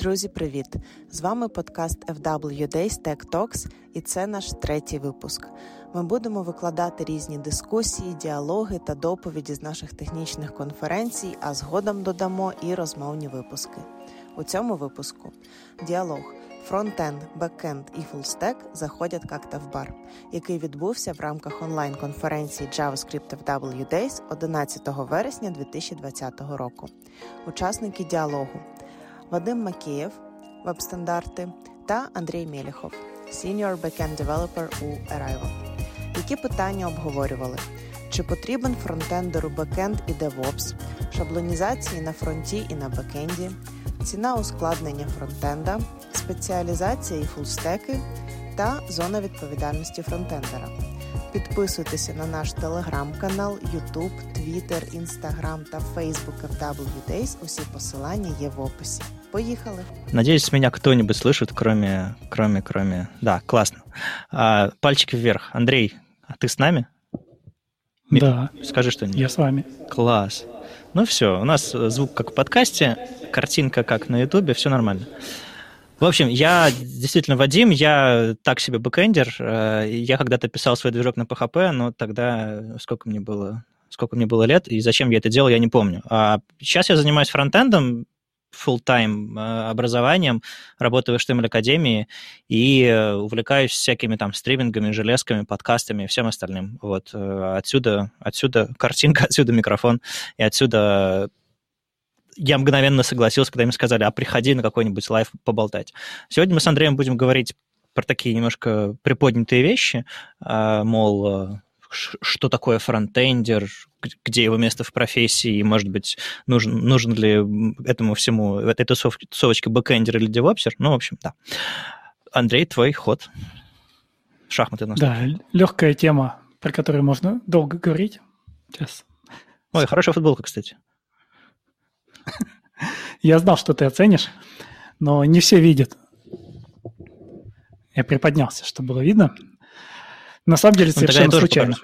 Друзі, привіт! З вами подкаст FW Days Tech Talks і це наш третій випуск. Ми будемо викладати різні дискусії, діалоги та доповіді з наших технічних конференцій, а згодом додамо і розмовні випуски. У цьому випуску діалог фронтенд, бекенд і фулстек заходять как-то в бар, який відбувся в рамках онлайн-конференції JavaScript FW Days 11 вересня 2020 року. Учасники діалогу. Вадим Макеєв, веб-стандарти та Андрій Мєліхов, Senior Backend Developer у Arrival. Які питання обговорювали? Чи потрібен фронтендеру бекенд і DevOps, шаблонізації на фронті і на бекенді, ціна ускладнення фронтенда, спеціалізація і фулстеки та зона відповідальності фронтендера. Підписуйтеся на наш телеграм-канал, Ютуб, Твіттер, Інстаграм та Фейсбук FW Days. Усі посилання є в описі. Поехали. Надеюсь, меня кто-нибудь слышит, кроме, кроме, кроме... Да, классно. А, пальчики вверх. Андрей, а ты с нами? Да. Скажи что-нибудь. Я с вами. Класс. Ну все, у нас звук как в подкасте, картинка как на ютубе, все нормально. В общем, я действительно Вадим, я так себе бэкэндер. Э, я когда-то писал свой движок на PHP, но тогда сколько мне было, сколько мне было лет и зачем я это делал, я не помню. А сейчас я занимаюсь фронтендом, full-time э, образованием, работаю в HTML Академии и э, увлекаюсь всякими там стримингами, железками, подкастами и всем остальным. Вот отсюда, отсюда картинка, отсюда микрофон, и отсюда я мгновенно согласился, когда мне сказали, а приходи на какой-нибудь live поболтать. Сегодня мы с Андреем будем говорить про такие немножко приподнятые вещи, а, мол, что такое фронтендер, где его место в профессии, и, может быть, нужен, нужен ли этому всему, этой тусовочке бэкэндер или девопсер. Ну, в общем, да. Андрей, твой ход. Шахматы на Да, легкая тема, про которую можно долго говорить. Сейчас. Ой, хорошая футболка, кстати. Я знал, что ты оценишь, но не все видят. Я приподнялся, чтобы было видно. На самом деле, ну, совершенно случайно.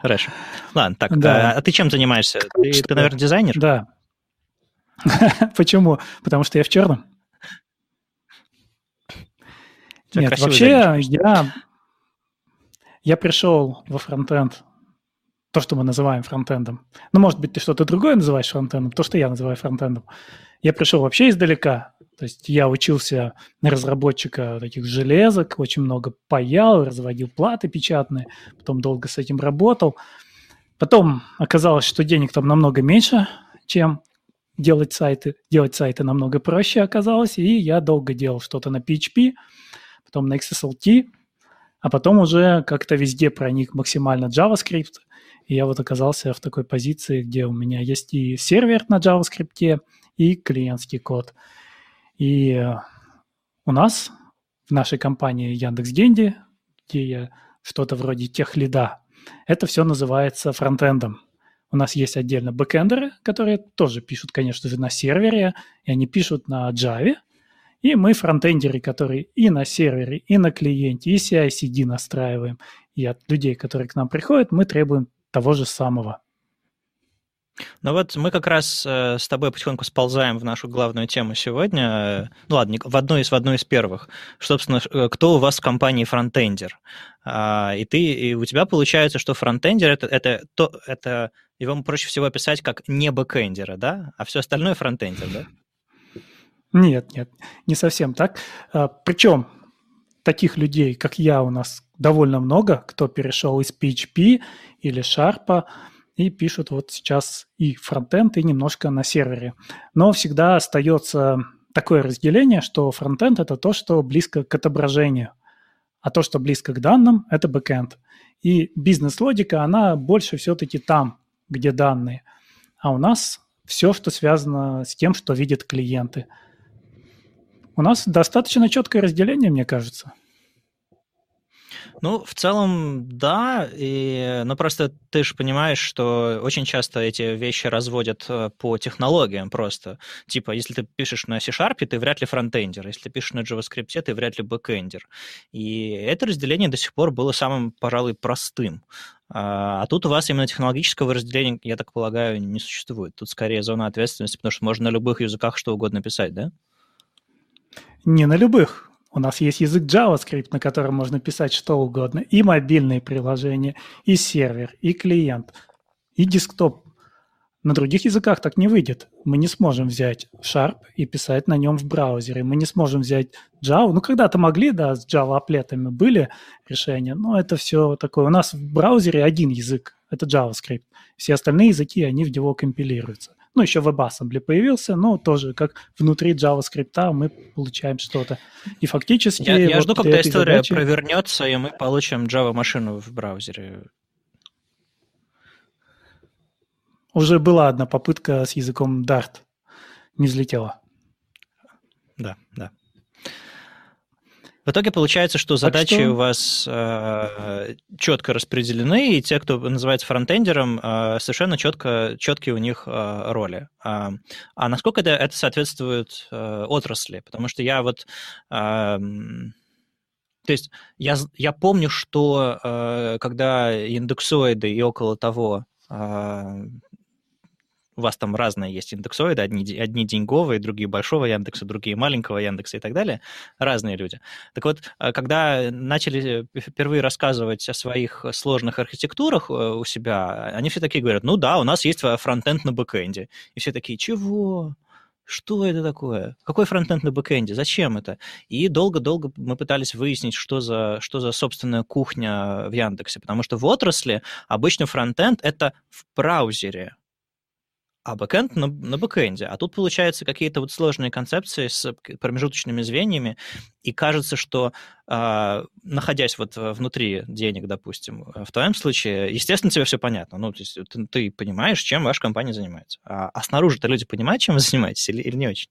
Хорошо. Ладно, так, да. а, а ты чем занимаешься? Ты, ты, наверное, дизайнер? Да. Почему? Потому что я в черном. Нет, вообще я, я пришел во фронтенд то, что мы называем фронтендом. Ну, может быть, ты что-то другое называешь фронтендом, то, что я называю фронтендом. Я пришел вообще издалека. То есть я учился на разработчика таких железок, очень много паял, разводил платы печатные, потом долго с этим работал. Потом оказалось, что денег там намного меньше, чем делать сайты. Делать сайты намного проще оказалось, и я долго делал что-то на PHP, потом на XSLT, а потом уже как-то везде проник максимально JavaScript – и я вот оказался в такой позиции, где у меня есть и сервер на JavaScript, и клиентский код. И э, у нас в нашей компании Яндекс Деньги, где я что-то вроде тех лида, это все называется фронтендом. У нас есть отдельно бэкэндеры, которые тоже пишут, конечно же, на сервере, и они пишут на Java. И мы фронтендеры, которые и на сервере, и на клиенте, и CI-CD настраиваем. И от людей, которые к нам приходят, мы требуем того же самого. Ну вот мы как раз э, с тобой потихоньку сползаем в нашу главную тему сегодня. Ну ладно, в одну из, в одну из первых. Собственно, э, кто у вас в компании фронтендер? А, и ты, и у тебя получается, что фронтендер это, это, то, это его проще всего описать как не бэкендера, да? А все остальное фронтендер, да? Нет, нет, не совсем так. А, причем таких людей, как я, у нас довольно много, кто перешел из PHP или Sharp и пишут вот сейчас и фронтенд, и немножко на сервере. Но всегда остается такое разделение, что фронтенд – это то, что близко к отображению, а то, что близко к данным – это бэкенд. И бизнес-логика, она больше все-таки там, где данные. А у нас все, что связано с тем, что видят клиенты. У нас достаточно четкое разделение, мне кажется. Ну, в целом, да, и, но просто ты же понимаешь, что очень часто эти вещи разводят э, по технологиям просто. Типа, если ты пишешь на C-Sharp, ты вряд ли фронтендер, если ты пишешь на JavaScript, ты вряд ли бэкендер. И это разделение до сих пор было самым, пожалуй, простым. А, а тут у вас именно технологического разделения, я так полагаю, не существует. Тут скорее зона ответственности, потому что можно на любых языках что угодно писать, да? Не на любых. У нас есть язык JavaScript, на котором можно писать что угодно. И мобильные приложения, и сервер, и клиент, и десктоп. На других языках так не выйдет. Мы не сможем взять Sharp и писать на нем в браузере. Мы не сможем взять Java. Ну, когда-то могли, да, с Java-аплетами были решения, но это все такое. У нас в браузере один язык, это JavaScript. Все остальные языки, они в него компилируются. Ну, еще WebAssembly появился, но тоже как внутри JavaScript мы получаем что-то. И фактически... Я, я вот жду, когда история задачи... провернется, и мы получим Java-машину в браузере. Уже была одна попытка с языком Dart. Не взлетела. Да, да. В итоге получается, что задачи что... у вас э, четко распределены, и те, кто называется фронтендером, э, совершенно четко, четкие у них э, роли. А, а насколько это, это соответствует э, отрасли? Потому что я вот... Э, то есть я, я помню, что э, когда индексоиды и около того э, у вас там разные есть индексоиды, одни, одни деньговые, другие большого Яндекса, другие маленького Яндекса и так далее, разные люди. Так вот, э, когда начали впервые рассказывать о своих сложных архитектурах э, у себя, они все такие говорят, ну да, у нас есть фронтенд на бэкэнде. И все такие, чего? Что это такое? Какой фронтенд на бэкэнде? Зачем это? И долго-долго мы пытались выяснить, что за, что за собственная кухня в Яндексе, потому что в отрасли обычно фронтенд — это в браузере, а бэкэнд на, на бэкэнде. А тут, получается, какие-то вот сложные концепции с промежуточными звеньями, и кажется, что э, находясь вот внутри денег, допустим, в твоем случае, естественно, тебе все понятно. Ну, то есть ты, ты понимаешь, чем ваша компания занимается. А, а снаружи-то люди понимают, чем вы занимаетесь или, или не очень?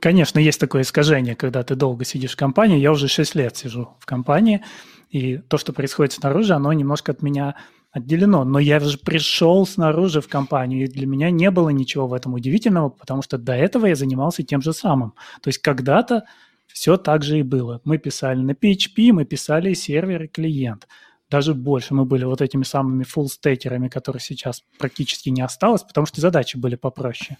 Конечно, есть такое искажение, когда ты долго сидишь в компании. Я уже 6 лет сижу в компании, и то, что происходит снаружи, оно немножко от меня отделено. Но я же пришел снаружи в компанию, и для меня не было ничего в этом удивительного, потому что до этого я занимался тем же самым. То есть когда-то все так же и было. Мы писали на PHP, мы писали сервер и клиент. Даже больше мы были вот этими самыми фуллстекерами, которых сейчас практически не осталось, потому что задачи были попроще.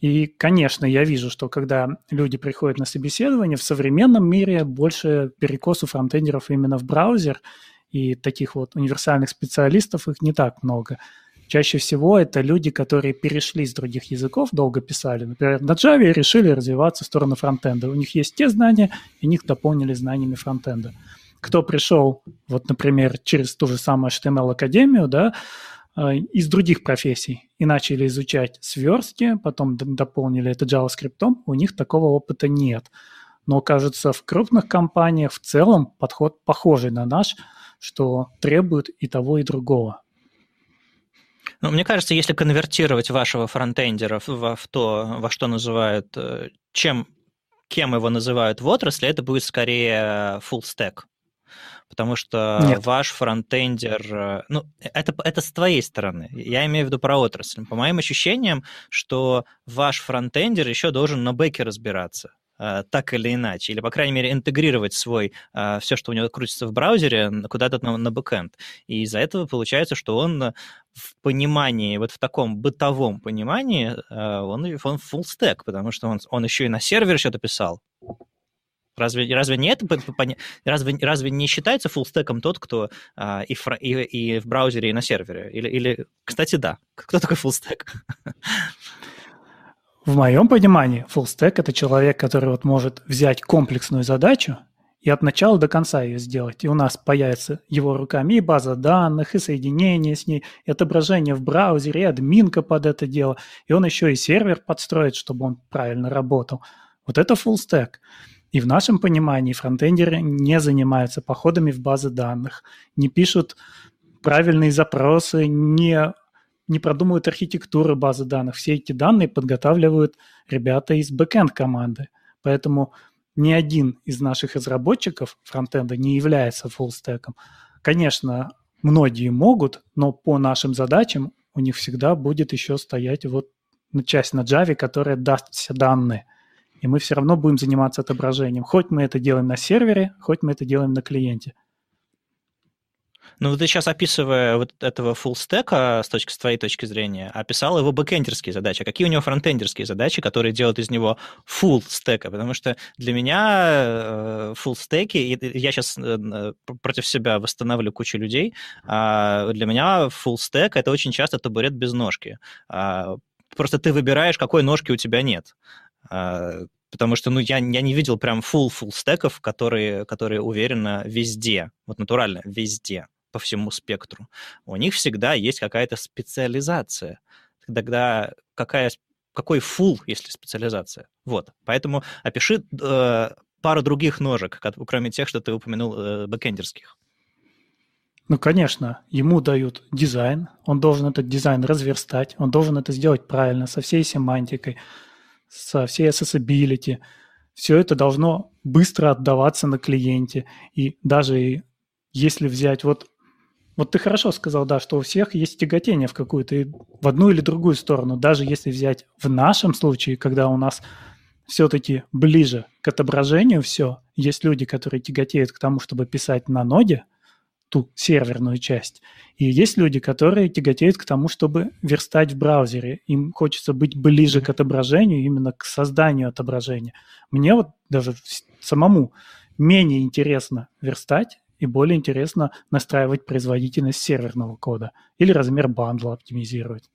И, конечно, я вижу, что когда люди приходят на собеседование, в современном мире больше перекосу фронтендеров именно в браузер – и таких вот универсальных специалистов их не так много. Чаще всего это люди, которые перешли с других языков, долго писали. Например, на Java и решили развиваться в сторону фронтенда. У них есть те знания, и них дополнили знаниями фронтенда. Кто пришел, вот, например, через ту же самую HTML-академию, да, э, из других профессий и начали изучать сверстки, потом дополнили это JavaScript, у них такого опыта нет. Но, кажется, в крупных компаниях в целом подход похожий на наш – что требует и того, и другого. Ну, мне кажется, если конвертировать вашего фронтендера в, в то, во что называют, э, чем, кем его называют в отрасли, это будет скорее full stack. Потому что Нет. ваш фронтендер, э, ну, это, это с твоей стороны. Я имею в виду про отрасль. По моим ощущениям, что ваш фронтендер еще должен на бэке разбираться. Э, так или иначе, или, по крайней мере, интегрировать свой, э, все, что у него крутится в браузере, куда-то на, на бэкэнд. И из-за этого получается, что он в понимании, вот в таком бытовом понимании, э, он, он full stack, потому что он, он еще и на сервере что-то писал. Разве, разве не это разве, разве не считается фуллстеком тот, кто и, и, и в браузере, и на сервере? Или, или, кстати, да. Кто такой фуллстек? В моем понимании, stack – это человек, который вот может взять комплексную задачу и от начала до конца ее сделать. И у нас появится его руками и база данных, и соединение с ней, и отображение в браузере, и админка под это дело. И он еще и сервер подстроит, чтобы он правильно работал. Вот это full stack. И в нашем понимании фронтендеры не занимаются походами в базы данных, не пишут правильные запросы, не не продумывают архитектуры базы данных. Все эти данные подготавливают ребята из бэкенд команды. Поэтому ни один из наших разработчиков фронтенда не является фуллстеком. Конечно, многие могут, но по нашим задачам у них всегда будет еще стоять вот часть на Java, которая даст все данные. И мы все равно будем заниматься отображением. Хоть мы это делаем на сервере, хоть мы это делаем на клиенте. Ну, ты сейчас, описывая вот этого full стека с, точки, с твоей точки зрения, описал его бэкендерские задачи. А какие у него фронтендерские задачи, которые делают из него full стека? Потому что для меня э, full стеки, и я сейчас э, против себя восстановлю кучу людей, а для меня full стек — это очень часто табурет без ножки. А, просто ты выбираешь, какой ножки у тебя нет потому что, ну, я, я не видел прям full full стеков, которые, которые уверенно везде, вот натурально везде по всему спектру. У них всегда есть какая-то специализация. Тогда какая, какой фул, если специализация? Вот. Поэтому опиши э, пару других ножек, кроме тех, что ты упомянул, э, бэкендерских. Ну, конечно, ему дают дизайн, он должен этот дизайн разверстать, он должен это сделать правильно, со всей семантикой, со всей accessibility. Все это должно быстро отдаваться на клиенте. И даже если взять вот вот ты хорошо сказал, да, что у всех есть тяготение в какую-то, в одну или другую сторону. Даже если взять в нашем случае, когда у нас все-таки ближе к отображению все, есть люди, которые тяготеют к тому, чтобы писать на ноде, ту серверную часть. И есть люди, которые тяготеют к тому, чтобы верстать в браузере. Им хочется быть ближе к отображению, именно к созданию отображения. Мне вот даже самому менее интересно верстать, и более интересно настраивать производительность серверного кода или размер бандла оптимизировать.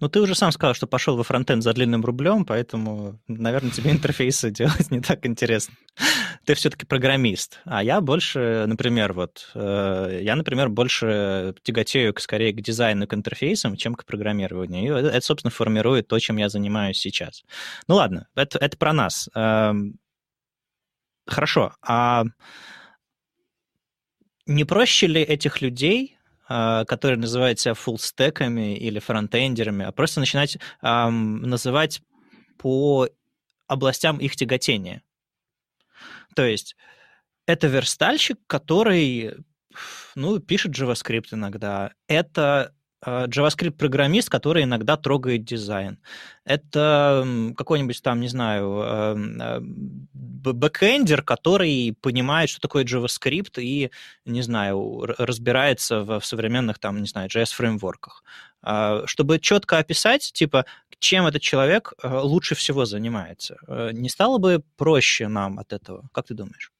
Ну, ты уже сам сказал, что пошел во фронтенд за длинным рублем, поэтому, наверное, тебе интерфейсы делать не так интересно. Ты все-таки программист, а я больше, например, вот, э, я, например, больше тяготею скорее к дизайну, к интерфейсам, чем к программированию. И это, собственно, формирует то, чем я занимаюсь сейчас. Ну, ладно, это, это про нас. Эм, хорошо, а не проще ли этих людей, а, которые называют себя фуллстеками или фронтендерами, а просто начинать эм, называть по областям их тяготения? То есть это верстальщик, который ну, пишет JavaScript иногда. Это JavaScript-программист, который иногда трогает дизайн. Это какой-нибудь там, не знаю, а, бэкэндер, который понимает, что такое JavaScript и, не знаю, разбирается в современных там, не знаю, JS-фреймворках. А, чтобы четко описать, типа, чем этот человек лучше всего занимается. Не стало бы проще нам от этого? Как ты думаешь?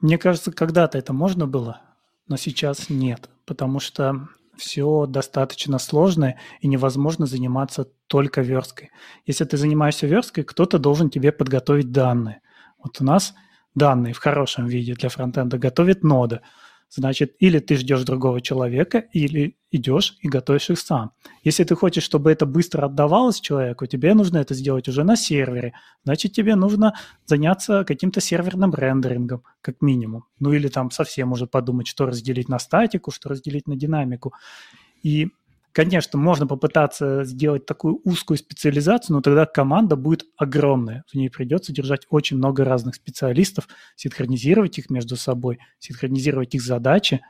Мне кажется, когда-то это можно было, но сейчас нет потому что все достаточно сложное и невозможно заниматься только версткой. Если ты занимаешься версткой, кто-то должен тебе подготовить данные. Вот у нас данные в хорошем виде для фронтенда готовит нода – Значит, или ты ждешь другого человека, или идешь и готовишь их сам. Если ты хочешь, чтобы это быстро отдавалось человеку, тебе нужно это сделать уже на сервере. Значит, тебе нужно заняться каким-то серверным рендерингом, как минимум. Ну или там совсем уже подумать, что разделить на статику, что разделить на динамику. И Конечно, можно попытаться сделать такую узкую специализацию, но тогда команда будет огромная. В ней придется держать очень много разных специалистов, синхронизировать их между собой, синхронизировать их задачи,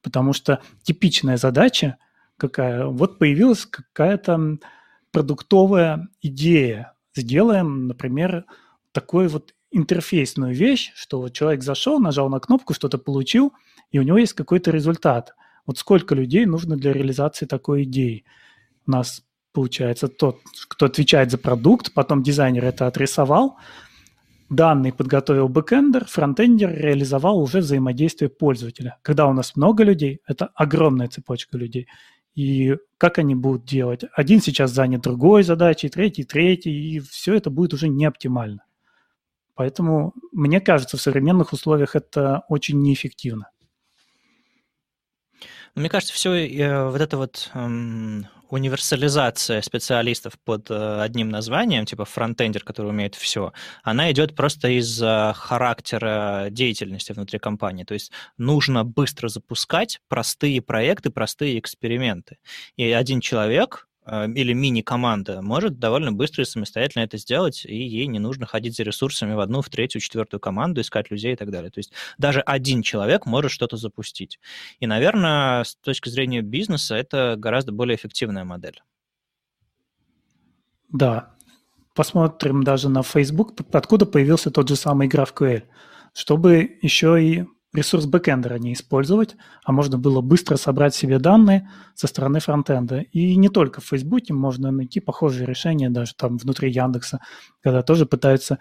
потому что типичная задача какая? Вот появилась какая-то продуктовая идея. Сделаем, например, такой вот интерфейсную вещь, что вот человек зашел, нажал на кнопку, что-то получил, и у него есть какой-то результат – вот сколько людей нужно для реализации такой идеи? У нас получается тот, кто отвечает за продукт, потом дизайнер это отрисовал, данные подготовил бэкэндер, фронтендер реализовал уже взаимодействие пользователя. Когда у нас много людей, это огромная цепочка людей. И как они будут делать? Один сейчас занят другой задачей, третий, третий, и все это будет уже не оптимально. Поэтому, мне кажется, в современных условиях это очень неэффективно. Мне кажется, все э, вот эта вот эм, универсализация специалистов под э, одним названием, типа фронтендер, который умеет все, она идет просто из характера деятельности внутри компании. То есть нужно быстро запускать простые проекты, простые эксперименты. И один человек или мини-команда может довольно быстро и самостоятельно это сделать, и ей не нужно ходить за ресурсами в одну, в третью, четвертую команду, искать людей и так далее. То есть даже один человек может что-то запустить. И, наверное, с точки зрения бизнеса это гораздо более эффективная модель. Да. Посмотрим даже на Facebook, откуда появился тот же самый GraphQL, чтобы еще и ресурс бэкэндера не использовать, а можно было быстро собрать себе данные со стороны фронтенда. И не только в Фейсбуке можно найти похожие решения даже там внутри Яндекса, когда тоже пытаются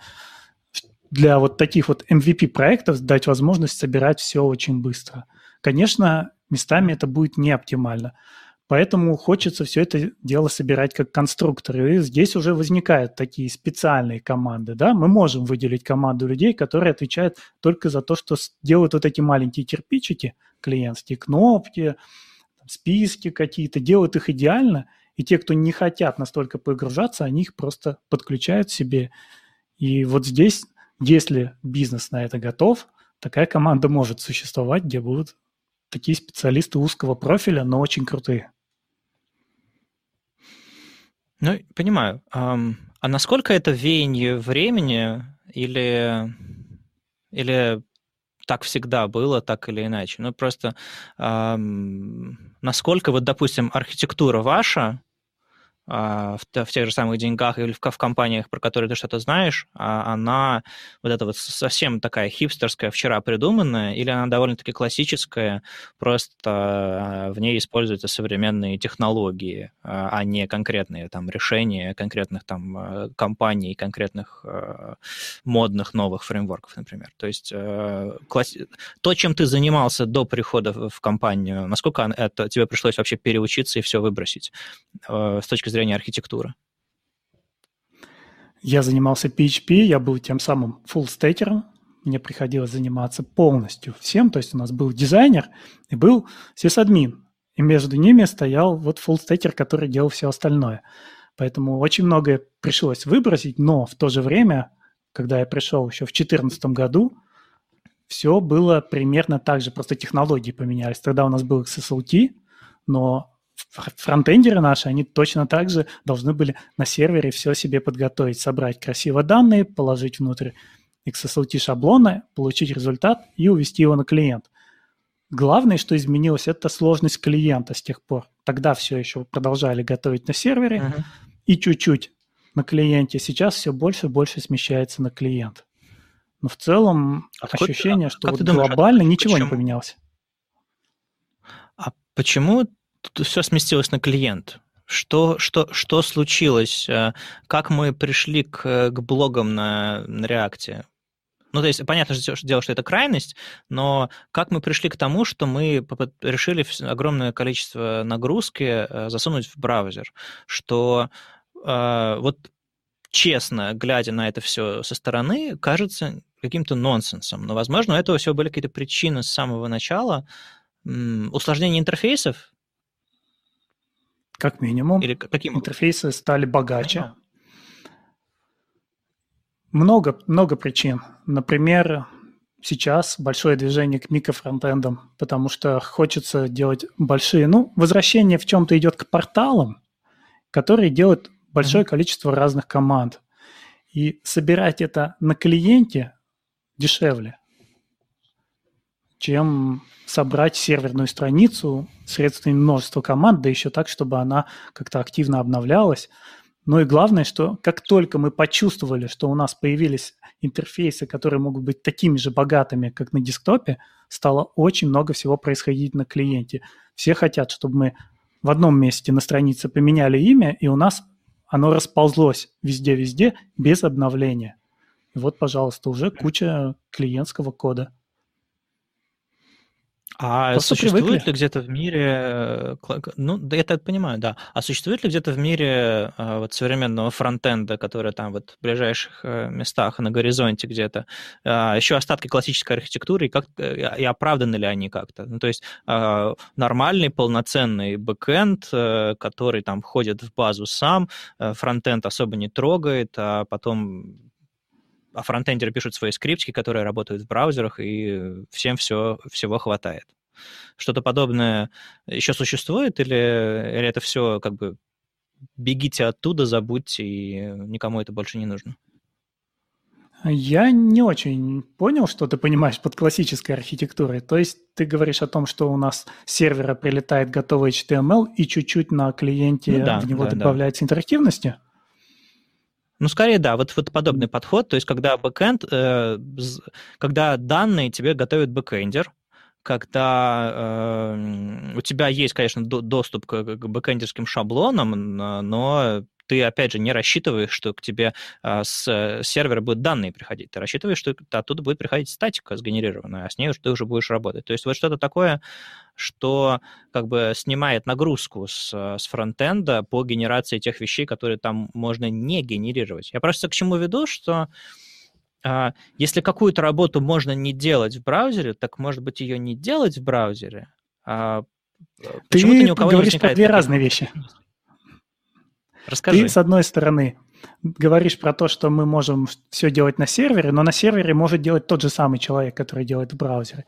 для вот таких вот MVP-проектов дать возможность собирать все очень быстро. Конечно, местами это будет не оптимально. Поэтому хочется все это дело собирать как конструктор. И здесь уже возникают такие специальные команды. Да? Мы можем выделить команду людей, которые отвечают только за то, что делают вот эти маленькие кирпичики, клиентские кнопки, списки какие-то, делают их идеально. И те, кто не хотят настолько погружаться, они их просто подключают себе. И вот здесь, если бизнес на это готов, такая команда может существовать, где будут такие специалисты узкого профиля, но очень крутые. Ну, понимаю. А насколько это веяние времени или, или так всегда было, так или иначе? Ну, просто насколько, вот, допустим, архитектура ваша, в, в тех же самых деньгах или в, в компаниях, про которые ты что-то знаешь, а она вот эта вот совсем такая хипстерская, вчера придуманная, или она довольно-таки классическая, просто а, в ней используются современные технологии, а не конкретные там решения конкретных там компаний, конкретных модных новых фреймворков, например. То есть класс... то, чем ты занимался до прихода в компанию, насколько это тебе пришлось вообще переучиться и все выбросить с точки зрения зрения архитектуры? Я занимался PHP, я был тем самым фуллстекером, мне приходилось заниматься полностью всем, то есть у нас был дизайнер и был сисадмин, и между ними стоял вот фуллстекер, который делал все остальное. Поэтому очень многое пришлось выбросить, но в то же время, когда я пришел еще в 2014 году, все было примерно так же, просто технологии поменялись. Тогда у нас был XSLT, но фронтендеры наши, они точно так же должны были на сервере все себе подготовить, собрать красиво данные, положить внутрь XSLT шаблона, получить результат и увести его на клиент. Главное, что изменилось, это сложность клиента с тех пор. Тогда все еще продолжали готовить на сервере uh-huh. и чуть-чуть на клиенте. Сейчас все больше и больше смещается на клиент. Но в целом Откуда, ощущение, что вот думаешь, глобально ничего почему? не поменялось. А почему все сместилось на клиент. Что, что, что случилось? Э, как мы пришли к, к блогам на, на React? Ну, то есть, понятно что дело, что это крайность, но как мы пришли к тому, что мы решили огромное количество нагрузки э, засунуть в браузер, что э, вот честно, глядя на это все со стороны, кажется каким-то нонсенсом. Но, возможно, у этого всего были какие-то причины с самого начала. Усложнение интерфейсов, как минимум. Или каким? Интерфейсы стали богаче. Много, много причин. Например, сейчас большое движение к микрофронтендам, потому что хочется делать большие... Ну, возвращение в чем-то идет к порталам, которые делают большое количество разных команд. И собирать это на клиенте дешевле, чем собрать серверную страницу средствами множества команд, да еще так, чтобы она как-то активно обновлялась. Ну и главное, что как только мы почувствовали, что у нас появились интерфейсы, которые могут быть такими же богатыми, как на десктопе, стало очень много всего происходить на клиенте. Все хотят, чтобы мы в одном месте на странице поменяли имя, и у нас оно расползлось везде-везде без обновления. И вот, пожалуйста, уже куча клиентского кода. А Просто существует привыкли. ли где-то в мире, э, ну, да, я так понимаю, да, а существует ли где-то в мире э, вот современного фронтенда, который там вот в ближайших э, местах на горизонте где-то, еще остатки классической архитектуры, и, как, и оправданы ли они как-то? Ну, то есть нормальный, полноценный бэкэнд, который там входит в базу сам, фронтенд особо не трогает, а потом а фронтендеры пишут свои скриптики, которые работают в браузерах, и всем все, всего хватает. Что-то подобное еще существует, или, или это все как бы бегите оттуда, забудьте, и никому это больше не нужно. Я не очень понял, что ты понимаешь под классической архитектурой. То есть ты говоришь о том, что у нас с сервера прилетает готовый HTML и чуть-чуть на клиенте ну, да, в него да, добавляется да. интерактивности? Ну, скорее, да, вот, вот подобный подход, то есть когда бэкэнд, э, когда данные тебе готовит бэкэндер, когда э, у тебя есть, конечно, до, доступ к, к бэкэндерским шаблонам, но ты, опять же, не рассчитываешь, что к тебе а, с э, сервера будут данные приходить. Ты рассчитываешь, что оттуда будет приходить статика сгенерированная, а с ней уже ты уже будешь работать. То есть вот что-то такое, что как бы снимает нагрузку с, с фронтенда по генерации тех вещей, которые там можно не генерировать. Я просто к чему веду, что а, если какую-то работу можно не делать в браузере, так, может быть, ее не делать в браузере, а ты кого говоришь про две разные вещи. Расскажи. Ты, с одной стороны, говоришь про то, что мы можем все делать на сервере, но на сервере может делать тот же самый человек, который делает в браузере.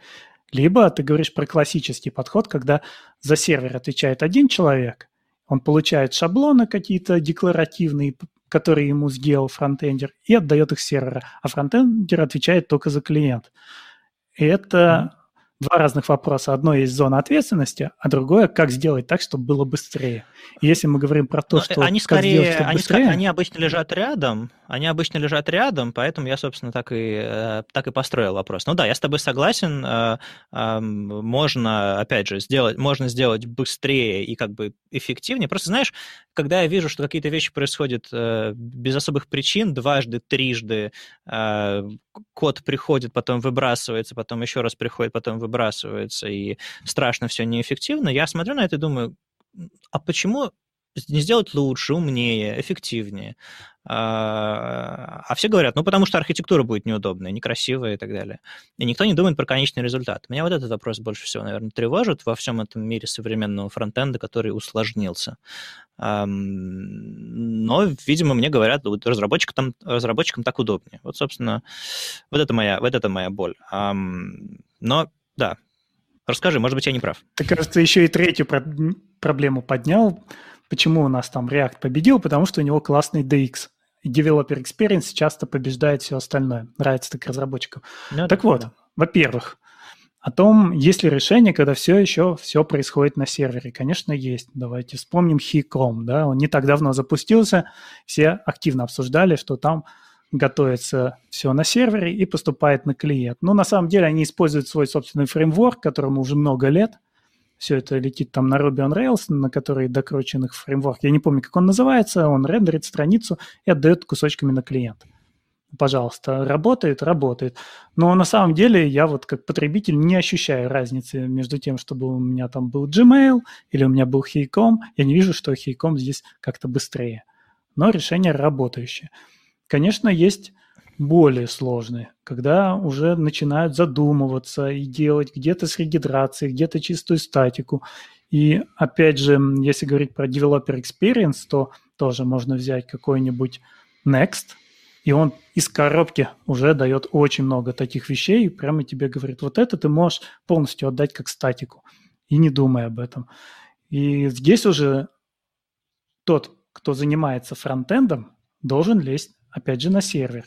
Либо ты говоришь про классический подход, когда за сервер отвечает один человек, он получает шаблоны какие-то декларативные, которые ему сделал фронтендер, и отдает их сервера, а фронтендер отвечает только за клиент. И это два разных вопроса. Одно есть зона ответственности, а другое, как сделать так, чтобы было быстрее. И если мы говорим про то, Но что они скорее, сделать, чтобы они, быстрее... они обычно лежат рядом, они обычно лежат рядом, поэтому я, собственно, так и, э, так и построил вопрос. Ну да, я с тобой согласен, э, можно, опять же, сделать, можно сделать быстрее и как бы эффективнее. Просто, знаешь, когда я вижу, что какие-то вещи происходят э, без особых причин, дважды, трижды, код приходит, потом выбрасывается, потом еще раз приходит, потом выбрасывается, выбрасывается, и страшно все неэффективно, я смотрю на это и думаю, а почему не сделать лучше, умнее, эффективнее? А, а все говорят, ну, потому что архитектура будет неудобная, некрасивая и так далее. И никто не думает про конечный результат. Меня вот этот вопрос больше всего, наверное, тревожит во всем этом мире современного фронтенда, который усложнился. Но, видимо, мне говорят, вот разработчикам, разработчикам так удобнее. Вот, собственно, вот это моя, вот это моя боль. Но да. Расскажи, может быть, я не прав. Ты, кажется, еще и третью про- проблему поднял. Почему у нас там React победил? Потому что у него классный DX. Developer Experience часто побеждает все остальное. Нравится так разработчикам. Ну, так вот, да. во-первых, о том, есть ли решение, когда все еще все происходит на сервере. Конечно, есть. Давайте вспомним HeCom, да, он не так давно запустился, все активно обсуждали, что там готовится все на сервере и поступает на клиент. Но на самом деле они используют свой собственный фреймворк, которому уже много лет. Все это летит там на Ruby on Rails, на который докручен их фреймворк. Я не помню, как он называется. Он рендерит страницу и отдает кусочками на клиент. Пожалуйста, работает, работает. Но на самом деле я вот как потребитель не ощущаю разницы между тем, чтобы у меня там был Gmail или у меня был Hey.com. Я не вижу, что Hey.com здесь как-то быстрее. Но решение работающее. Конечно, есть более сложные, когда уже начинают задумываться и делать где-то с регистрацией, где-то чистую статику. И опять же, если говорить про developer experience, то тоже можно взять какой-нибудь Next, и он из коробки уже дает очень много таких вещей, и прямо тебе говорит, вот это ты можешь полностью отдать как статику, и не думай об этом. И здесь уже тот, кто занимается фронтендом, должен лезть опять же, на сервер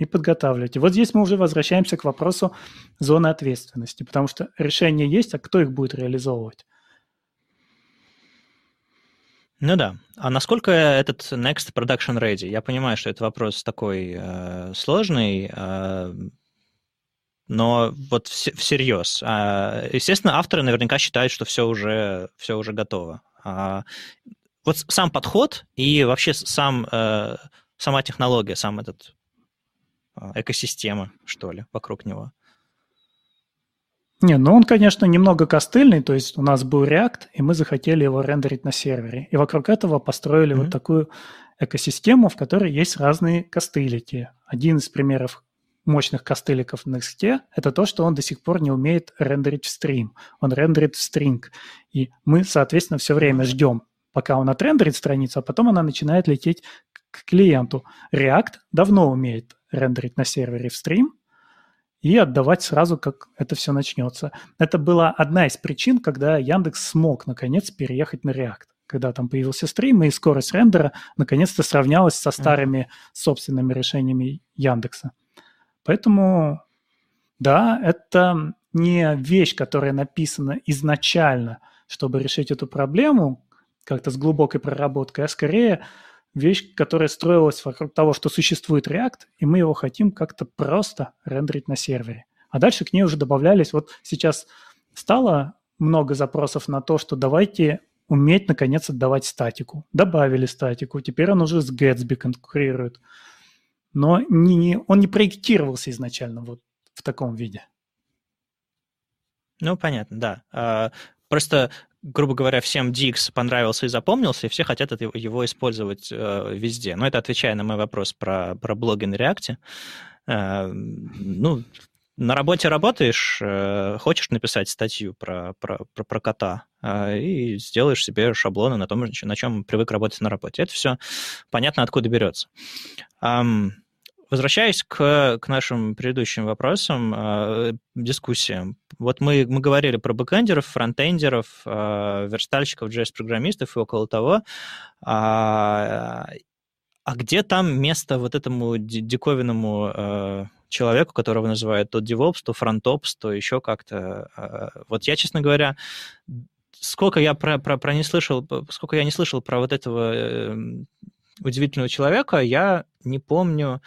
и подготавливать. Вот здесь мы уже возвращаемся к вопросу зоны ответственности, потому что решения есть, а кто их будет реализовывать? Ну да. А насколько этот Next Production Ready? Я понимаю, что это вопрос такой э, сложный, э, но вот всерьез. Э, естественно, авторы наверняка считают, что все уже, все уже готово. А, вот сам подход и вообще сам э, сама технология, сам этот а, экосистема, что ли, вокруг него. Не, ну он, конечно, немного костыльный, то есть у нас был React, и мы захотели его рендерить на сервере. И вокруг этого построили mm-hmm. вот такую экосистему, в которой есть разные костылики. Один из примеров мощных костыликов в Next – это то, что он до сих пор не умеет рендерить в стрим. Он рендерит в стринг. И мы, соответственно, все время ждем, пока он отрендерит страницу, а потом она начинает лететь к клиенту. React давно умеет рендерить на сервере в стрим и отдавать сразу, как это все начнется. Это была одна из причин, когда Яндекс смог наконец переехать на React. когда там появился стрим, и скорость рендера наконец-то сравнялась со старыми собственными решениями Яндекса. Поэтому, да, это не вещь, которая написана изначально, чтобы решить эту проблему, как-то с глубокой проработкой, а скорее вещь, которая строилась вокруг того, что существует React, и мы его хотим как-то просто рендерить на сервере. А дальше к ней уже добавлялись, вот сейчас стало много запросов на то, что давайте уметь, наконец, отдавать статику. Добавили статику, теперь он уже с Gatsby конкурирует. Но не, не, он не проектировался изначально вот в таком виде. Ну, понятно, да. А, просто, грубо говоря, всем DX понравился и запомнился, и все хотят это, его использовать э, везде. Но это отвечая на мой вопрос про, про блоги на React. Э, ну, на работе работаешь, э, хочешь написать статью про, про, про, про кота, э, и сделаешь себе шаблоны на том, на чем привык работать на работе. Это все понятно, откуда берется. Возвращаясь к, к нашим предыдущим вопросам, э, дискуссиям. Вот мы, мы говорили про бэкэндеров, фронтендеров, э, верстальщиков, JS-программистов и около того. А, а где там место вот этому диковинному э, человеку, которого называют то DevOps, то FrontOps, то еще как-то? Э, вот я, честно говоря, сколько я про, про, про не слышал, сколько я не слышал про вот этого э, удивительного человека, я не помню,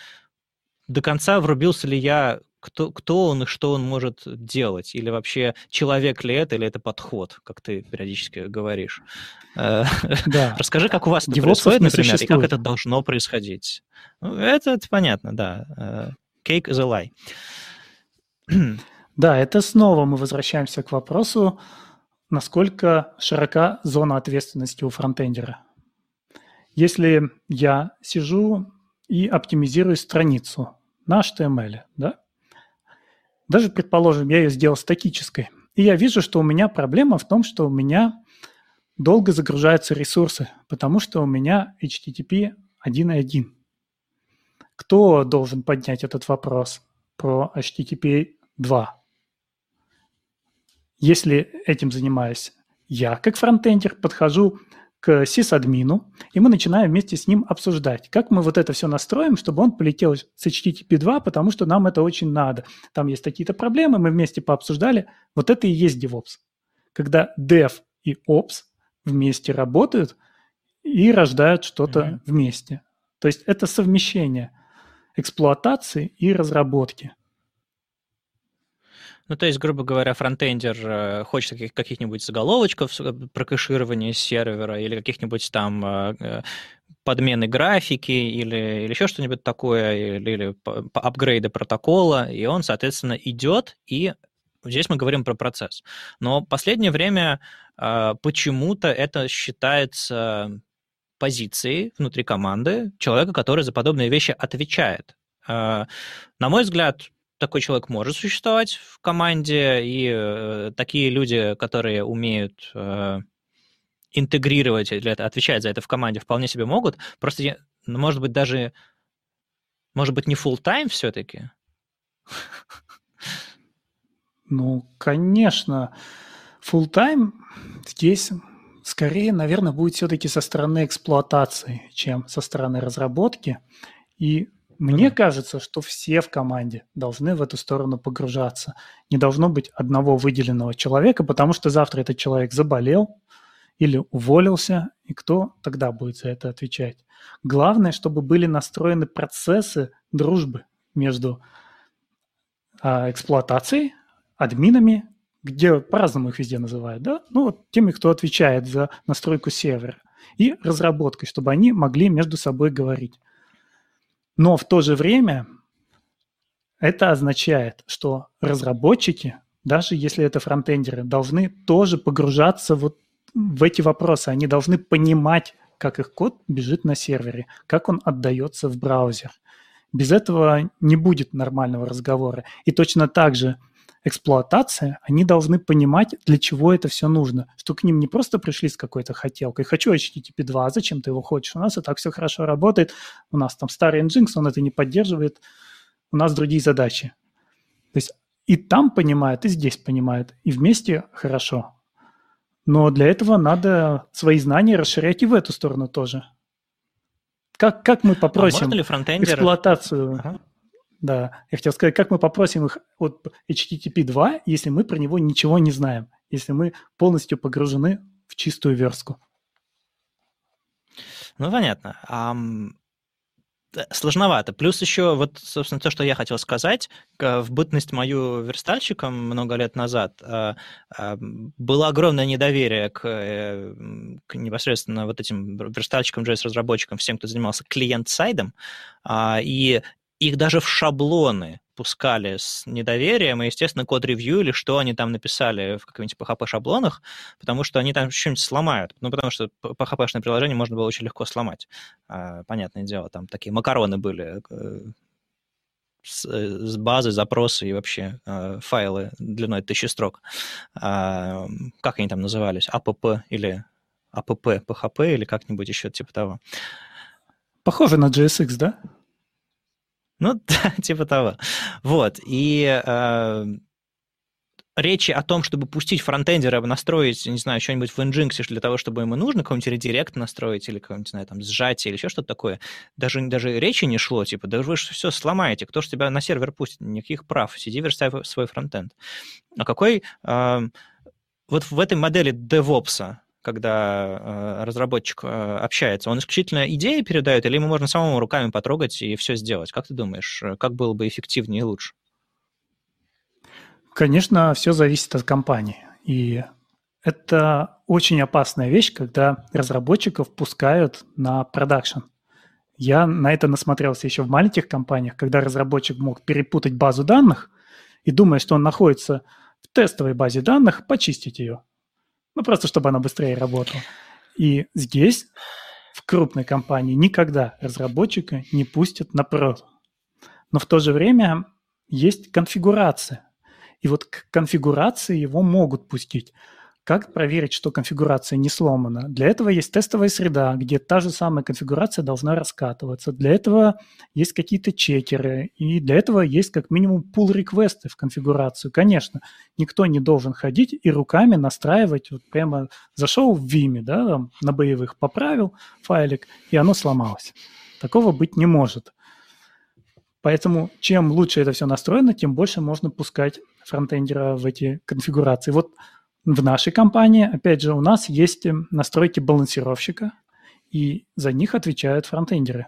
до конца врубился ли я, кто, кто он и что он может делать, или вообще человек ли это, или это подход, как ты периодически говоришь. Э, да. Расскажи, как у вас это происходит, например, и как это должно происходить. Ну, это, это понятно, да. Э, cake is a lie. Да, это снова мы возвращаемся к вопросу, насколько широка зона ответственности у фронтендера. Если я сижу и оптимизирую страницу на HTML, да? Даже, предположим, я ее сделал статической, и я вижу, что у меня проблема в том, что у меня долго загружаются ресурсы, потому что у меня HTTP 1.1. Кто должен поднять этот вопрос про HTTP 2? Если этим занимаюсь я, как фронтендер, подхожу к сисадмину, и мы начинаем вместе с ним обсуждать, как мы вот это все настроим, чтобы он полетел с HTTP 2, потому что нам это очень надо. Там есть какие-то проблемы, мы вместе пообсуждали. Вот это и есть DevOps. Когда Dev и Ops вместе работают и рождают что-то mm-hmm. вместе. То есть это совмещение эксплуатации и разработки. Ну, то есть, грубо говоря, фронтендер э, хочет каких- каких-нибудь заголовочков э, про кэширование сервера или каких-нибудь там э, подмены графики или, или еще что-нибудь такое, или, или апгрейды протокола, и он, соответственно, идет и Здесь мы говорим про процесс. Но последнее время почему-то это считается позицией внутри команды человека, который за подобные вещи отвечает. на мой взгляд, такой человек может существовать в команде, и э, такие люди, которые умеют э, интегрировать или отвечать за это в команде, вполне себе могут. Просто, ну, может быть, даже, может быть, не full time все-таки? Ну, конечно, full time здесь скорее, наверное, будет все-таки со стороны эксплуатации, чем со стороны разработки. И мне кажется, что все в команде должны в эту сторону погружаться. Не должно быть одного выделенного человека, потому что завтра этот человек заболел или уволился, и кто тогда будет за это отвечать? Главное, чтобы были настроены процессы дружбы между а, эксплуатацией, админами, где по-разному их везде называют, да? Ну, вот теми, кто отвечает за настройку сервера, и разработкой, чтобы они могли между собой говорить. Но в то же время это означает, что разработчики, даже если это фронтендеры, должны тоже погружаться вот в эти вопросы. Они должны понимать, как их код бежит на сервере, как он отдается в браузер. Без этого не будет нормального разговора. И точно так же эксплуатация, они должны понимать, для чего это все нужно. Что к ним не просто пришли с какой-то хотелкой. Хочу HTTP 2, а зачем ты его хочешь? У нас и так все хорошо работает. У нас там старый Nginx, он это не поддерживает. У нас другие задачи. То есть и там понимают, и здесь понимают. И вместе хорошо. Но для этого надо свои знания расширять и в эту сторону тоже. Как, как мы попросим а ли фронтендер... эксплуатацию... Ага. Да, я хотел сказать, как мы попросим их от HTTP 2, если мы про него ничего не знаем, если мы полностью погружены в чистую верстку. Ну, понятно. Um, сложновато. Плюс еще, вот, собственно, то, что я хотел сказать, в бытность мою верстальщиком много лет назад а, было огромное недоверие к, э, к непосредственно вот этим верстальщикам, JS-разработчикам, всем, кто занимался клиент-сайдом, а, и их даже в шаблоны пускали с недоверием, и, естественно, код-ревью или что они там написали в каких-нибудь PHP-шаблонах, потому что они там что-нибудь сломают. Ну, потому что PHP-шное приложение можно было очень легко сломать. А, понятное дело, там такие макароны были э, с, э, с базы, запросы и вообще э, файлы длиной тысячи строк. А, как они там назывались? APP или APP, PHP или как-нибудь еще типа того. Похоже на JSX, да? Ну, типа того. Вот. И э, речи о том, чтобы пустить фронтендера, настроить, не знаю, что-нибудь в Nginx для того, чтобы ему нужно какой-нибудь редирект настроить или какой-нибудь, не знаю, там, сжатие или еще что-то такое, даже, даже речи не шло, типа, да вы же все сломаете, кто же тебя на сервер пустит, никаких прав, сиди верстай свой фронтенд. А какой... Э, вот в этой модели DevOps, когда э, разработчик э, общается, он исключительно идеи передает, или ему можно самому руками потрогать и все сделать? Как ты думаешь, э, как было бы эффективнее и лучше? Конечно, все зависит от компании. И это очень опасная вещь, когда разработчиков пускают на продакшн. Я на это насмотрелся еще в маленьких компаниях, когда разработчик мог перепутать базу данных и, думая, что он находится в тестовой базе данных, почистить ее. Ну, просто чтобы она быстрее работала. И здесь, в крупной компании, никогда разработчика не пустят на прод. Но в то же время есть конфигурация. И вот к конфигурации его могут пустить. Как проверить, что конфигурация не сломана? Для этого есть тестовая среда, где та же самая конфигурация должна раскатываться. Для этого есть какие-то чекеры, и для этого есть как минимум pull реквесты в конфигурацию. Конечно, никто не должен ходить и руками настраивать, вот прямо зашел в Vime, да, там, на боевых, поправил файлик, и оно сломалось. Такого быть не может. Поэтому чем лучше это все настроено, тем больше можно пускать фронтендера в эти конфигурации. Вот в нашей компании, опять же, у нас есть эм, настройки балансировщика, и за них отвечают фронтендеры,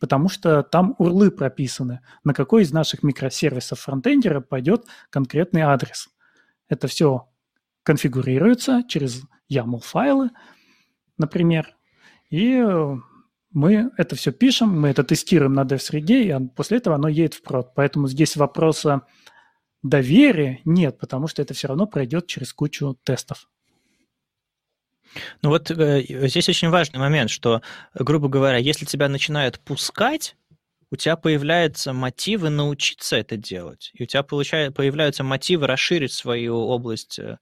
потому что там урлы прописаны, на какой из наших микросервисов фронтендера пойдет конкретный адрес. Это все конфигурируется через YAML-файлы, например, и э, мы это все пишем, мы это тестируем на dev-среде, и после этого оно едет в прод. Поэтому здесь вопроса Доверия нет, потому что это все равно пройдет через кучу тестов. Ну вот э, здесь очень важный момент, что, грубо говоря, если тебя начинают пускать, у тебя появляются мотивы научиться это делать, и у тебя получает, появляются мотивы расширить свою область э,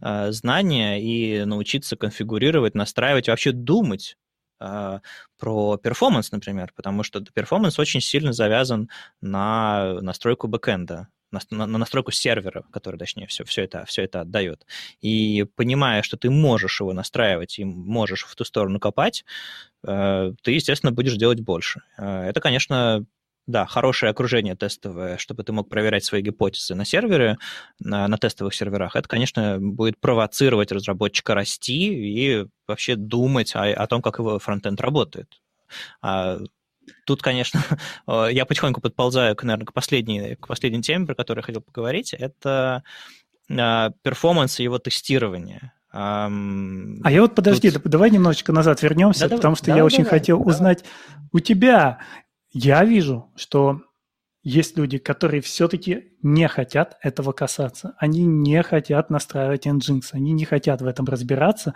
э знания и научиться конфигурировать, настраивать, вообще думать э, про перформанс, например, потому что перформанс очень сильно завязан на настройку бэкэнда на, на настройку сервера, который, точнее, все, все, это, все это отдает. И понимая, что ты можешь его настраивать и можешь в ту сторону копать, э, ты, естественно, будешь делать больше. Э, это, конечно, да, хорошее окружение тестовое, чтобы ты мог проверять свои гипотезы на сервере, на, на тестовых серверах. Это, конечно, будет провоцировать разработчика расти и вообще думать о, о том, как его фронтенд работает. А Тут, конечно, я потихоньку подползаю, наверное, к последней, к последней теме, про которую я хотел поговорить. Это а, перформанс и его тестирование. А я вот подожди, Тут... давай немножечко назад вернемся, да, потому что да, я очень давай, хотел давай. узнать у тебя. Я вижу, что есть люди, которые все-таки не хотят этого касаться. Они не хотят настраивать Nginx, они не хотят в этом разбираться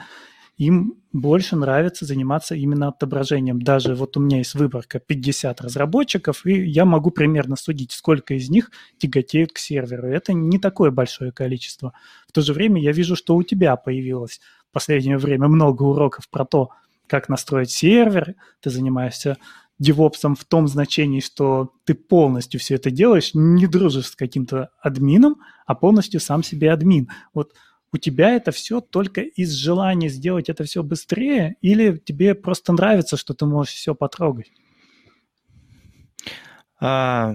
им больше нравится заниматься именно отображением. Даже вот у меня есть выборка 50 разработчиков, и я могу примерно судить, сколько из них тяготеют к серверу. Это не такое большое количество. В то же время я вижу, что у тебя появилось в последнее время много уроков про то, как настроить сервер, ты занимаешься девопсом в том значении, что ты полностью все это делаешь, не дружишь с каким-то админом, а полностью сам себе админ. Вот у тебя это все только из желания сделать это все быстрее, или тебе просто нравится, что ты можешь все потрогать? А,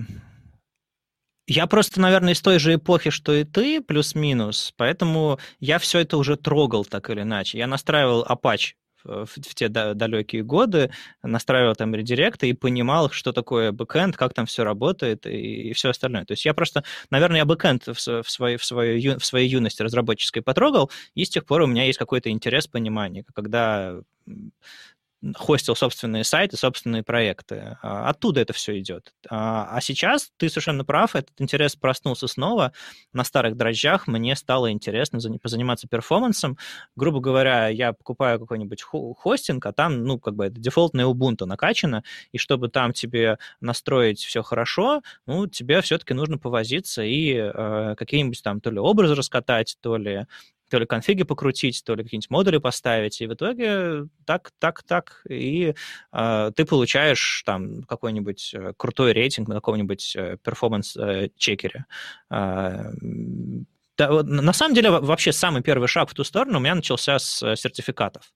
я просто, наверное, из той же эпохи, что и ты, плюс-минус, поэтому я все это уже трогал так или иначе. Я настраивал Apache в, в те далекие годы, настраивал там редиректы и понимал, что такое бэкэнд, как там все работает и, и все остальное. То есть я просто, наверное, я бэкэнд в, в, своей, в, своей, в своей юности разработческой потрогал, и с тех пор у меня есть какой-то интерес, понимание, когда хостил собственные сайты, собственные проекты. А, оттуда это все идет. А, а сейчас ты совершенно прав, этот интерес проснулся снова на старых дрожжах. Мне стало интересно позаниматься перформансом. Грубо говоря, я покупаю какой-нибудь хостинг, а там, ну, как бы это дефолтное Ubuntu накачано, и чтобы там тебе настроить все хорошо, ну, тебе все-таки нужно повозиться и э, какие-нибудь там то ли образы раскатать, то ли то ли конфиги покрутить, то ли какие-нибудь модули поставить, и в итоге так, так, так, и э, ты получаешь там какой-нибудь э, крутой рейтинг на каком-нибудь э, перформанс-чекере. Э, да, на самом деле, вообще самый первый шаг в ту сторону у меня начался с э, сертификатов.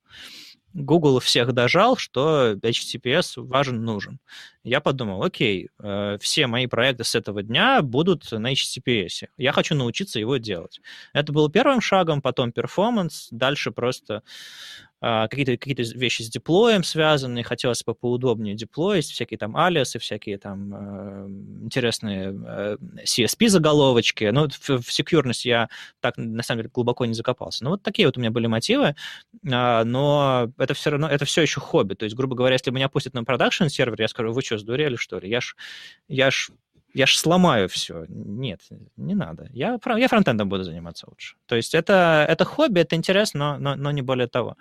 Google всех дожал, что HTTPS важен, нужен. Я подумал, окей, э, все мои проекты с этого дня будут на HTTPS. Я хочу научиться его делать. Это было первым шагом, потом перформанс, дальше просто какие-то какие вещи с деплоем связанные, хотелось бы поудобнее деплоить, всякие там алиасы, всякие там э, интересные CSP-заголовочки. Ну, в, в секьюрность я так, на самом деле, глубоко не закопался. Ну, вот такие вот у меня были мотивы, но это все равно, это все еще хобби. То есть, грубо говоря, если меня пустят на продакшн сервер, я скажу, вы что, сдурели, что ли? Я ж, я ж я ж сломаю все. Нет, не надо. Я, я фронтендом буду заниматься лучше. То есть это, это хобби, это интерес, но, но, но не более того.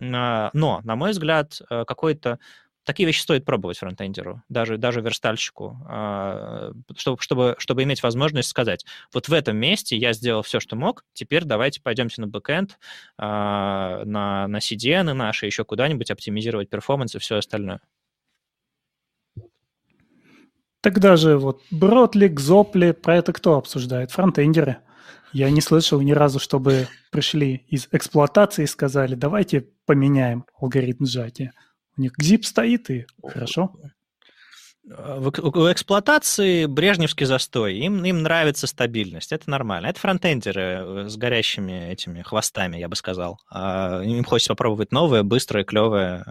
А, но, на мой взгляд, э, какой-то такие вещи стоит пробовать фронтендеру, даже, даже верстальщику, а, чтобы, чтобы, чтобы иметь возможность сказать, вот в этом месте я сделал все, что мог, теперь давайте пойдемте на бэкэнд, а, на, на CDN наши, еще куда-нибудь оптимизировать перформанс и все остальное. Тогда же вот Бродли, Гзопли, про это кто обсуждает? Фронтендеры. Я не слышал ни разу, чтобы пришли из эксплуатации и сказали, давайте поменяем алгоритм сжатия. У них zip стоит и хорошо. В, у эксплуатации брежневский застой. Им, им нравится стабильность. Это нормально. Это фронтендеры э, с горящими этими хвостами, я бы сказал. А, им хочется попробовать новое, быстрое, клевое.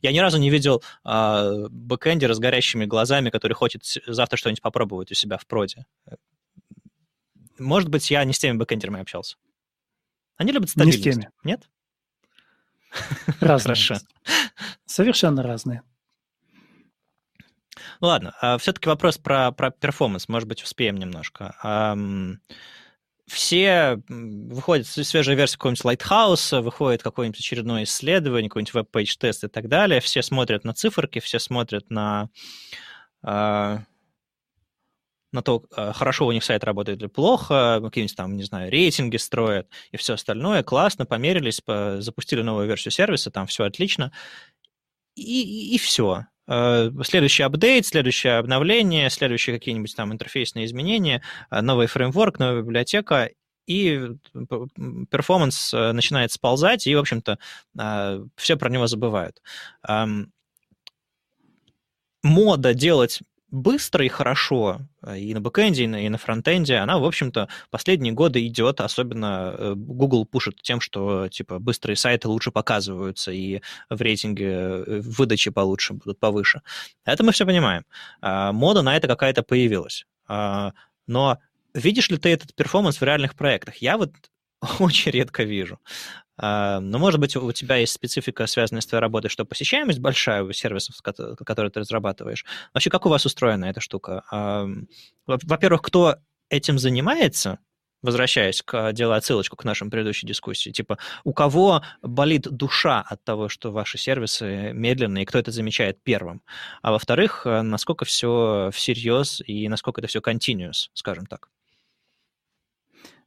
Я ни разу не видел а, бэкэндера с горящими глазами, который хочет завтра что-нибудь попробовать у себя в проде. Может быть, я не с теми бэкэндерами общался. Они любят стабильность. Не с теми. Нет? Разные. Хорошо. Совершенно разные. Ну ладно, а все-таки вопрос про, про перформанс, может быть, успеем немножко. Все выходит свежая версия какого-нибудь Lighthouse, выходит какое-нибудь очередное исследование, какой-нибудь WebPageTest и так далее. Все смотрят на циферки, все смотрят на а, на то, а, хорошо у них сайт работает или плохо, какие-нибудь там, не знаю, рейтинги строят и все остальное. Классно, померились, запустили новую версию сервиса, там все отлично. И, и все. Э, следующий апдейт, следующее обновление, следующие какие-нибудь там интерфейсные изменения, э, новый фреймворк, новая библиотека, и перформанс э, начинает сползать, и, в общем-то, все про него забывают. Мода делать быстро и хорошо э, и на бэкэнде, и на, и на фронтенде, она, в общем-то, последние годы идет, особенно э, Google пушит тем, что, типа, быстрые сайты лучше показываются, и в рейтинге э, выдачи получше будут повыше. Это мы все понимаем. А, мода на это какая-то появилась. А, но видишь ли ты этот перформанс в реальных проектах? Я вот очень редко вижу. А, но, может быть, у тебя есть специфика, связанная с твоей работой, что посещаемость большая у сервисов, которые ты разрабатываешь. Вообще, как у вас устроена эта штука? А, во-первых, кто этим занимается, возвращаясь к делаю отсылочку к нашей предыдущей дискуссии, типа, у кого болит душа от того, что ваши сервисы медленные, и кто это замечает первым? А во-вторых, насколько все всерьез и насколько это все continuous, скажем так?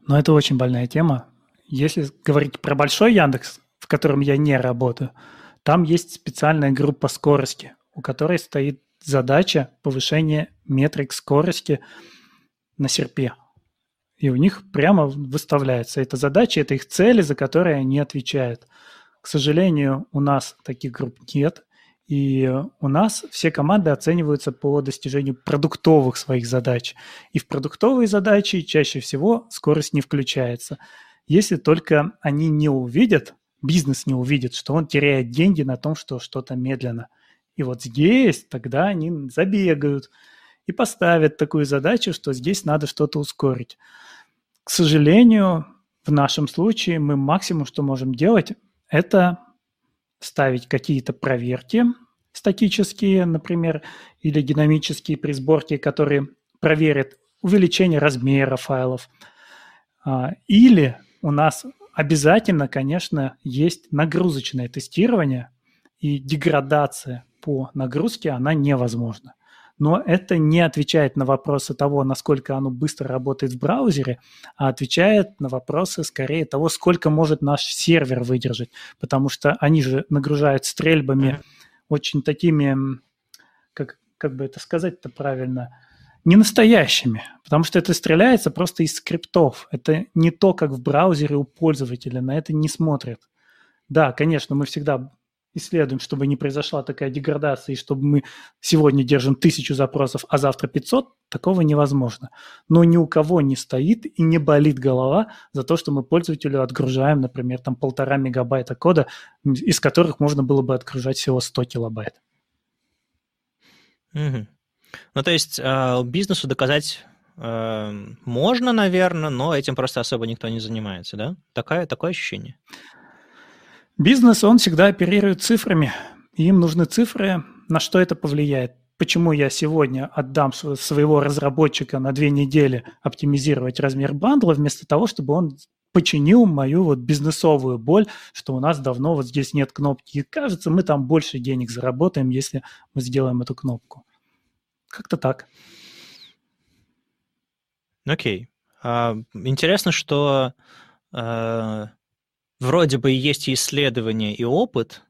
Ну, это очень больная тема. Если говорить про большой Яндекс, в котором я не работаю, там есть специальная группа скорости, у которой стоит задача повышения метрик скорости на серпе. И у них прямо выставляется эта задача, это их цели, за которые они отвечают. К сожалению, у нас таких групп нет, и у нас все команды оцениваются по достижению продуктовых своих задач. И в продуктовые задачи чаще всего скорость не включается. Если только они не увидят, бизнес не увидит, что он теряет деньги на том, что что-то медленно. И вот здесь тогда они забегают и поставят такую задачу, что здесь надо что-то ускорить. К сожалению, в нашем случае мы максимум, что можем делать, это ставить какие-то проверки статические, например, или динамические при сборке, которые проверят увеличение размера файлов. А, или у нас обязательно, конечно, есть нагрузочное тестирование, и деградация по нагрузке, она невозможна. Но это не отвечает на вопросы того, насколько оно быстро работает в браузере, а отвечает на вопросы скорее того, сколько может наш сервер выдержать, потому что они же нагружают стрельбами очень такими, как, как бы это сказать-то правильно, не настоящими, потому что это стреляется просто из скриптов. Это не то, как в браузере у пользователя, на это не смотрят. Да, конечно, мы всегда исследуем, чтобы не произошла такая деградация, и чтобы мы сегодня держим тысячу запросов, а завтра 500, такого невозможно. Но ни у кого не стоит и не болит голова за то, что мы пользователю отгружаем, например, там полтора мегабайта кода, из которых можно было бы отгружать всего 100 килобайт. Угу. Ну, то есть э, бизнесу доказать э, можно, наверное, но этим просто особо никто не занимается, да? Такое, такое ощущение? Бизнес, он всегда оперирует цифрами. им нужны цифры, на что это повлияет. Почему я сегодня отдам своего разработчика на две недели оптимизировать размер бандла, вместо того, чтобы он починил мою вот бизнесовую боль, что у нас давно вот здесь нет кнопки. И кажется, мы там больше денег заработаем, если мы сделаем эту кнопку. Как-то так. Окей. Okay. Uh, интересно, что uh, вроде бы есть и исследования, и опыт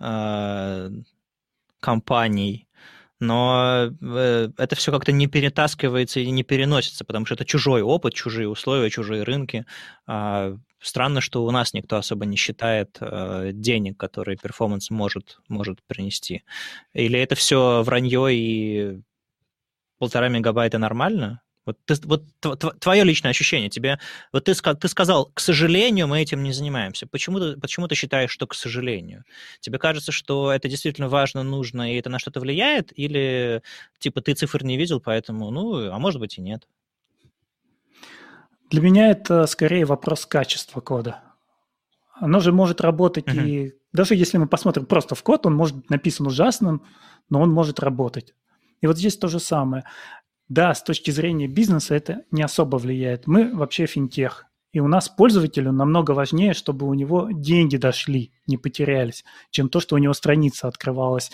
э, компаний, но э, это все как-то не перетаскивается и не переносится, потому что это чужой опыт, чужие условия, чужие рынки. Странно, что у нас никто особо не считает э, денег, которые перформанс может, может принести. Или это все вранье и полтора мегабайта нормально? Вот, ты, вот твое личное ощущение, тебе, вот ты, ты сказал, к сожалению, мы этим не занимаемся. Почему ты, почему ты считаешь, что к сожалению? Тебе кажется, что это действительно важно, нужно, и это на что-то влияет? Или, типа, ты цифр не видел, поэтому, ну, а может быть и нет? Для меня это скорее вопрос качества кода. Оно же может работать uh-huh. и... Даже если мы посмотрим просто в код, он может быть написан ужасным, но он может работать. И вот здесь то же самое. Да, с точки зрения бизнеса это не особо влияет. Мы вообще финтех. И у нас пользователю намного важнее, чтобы у него деньги дошли, не потерялись, чем то, что у него страница открывалась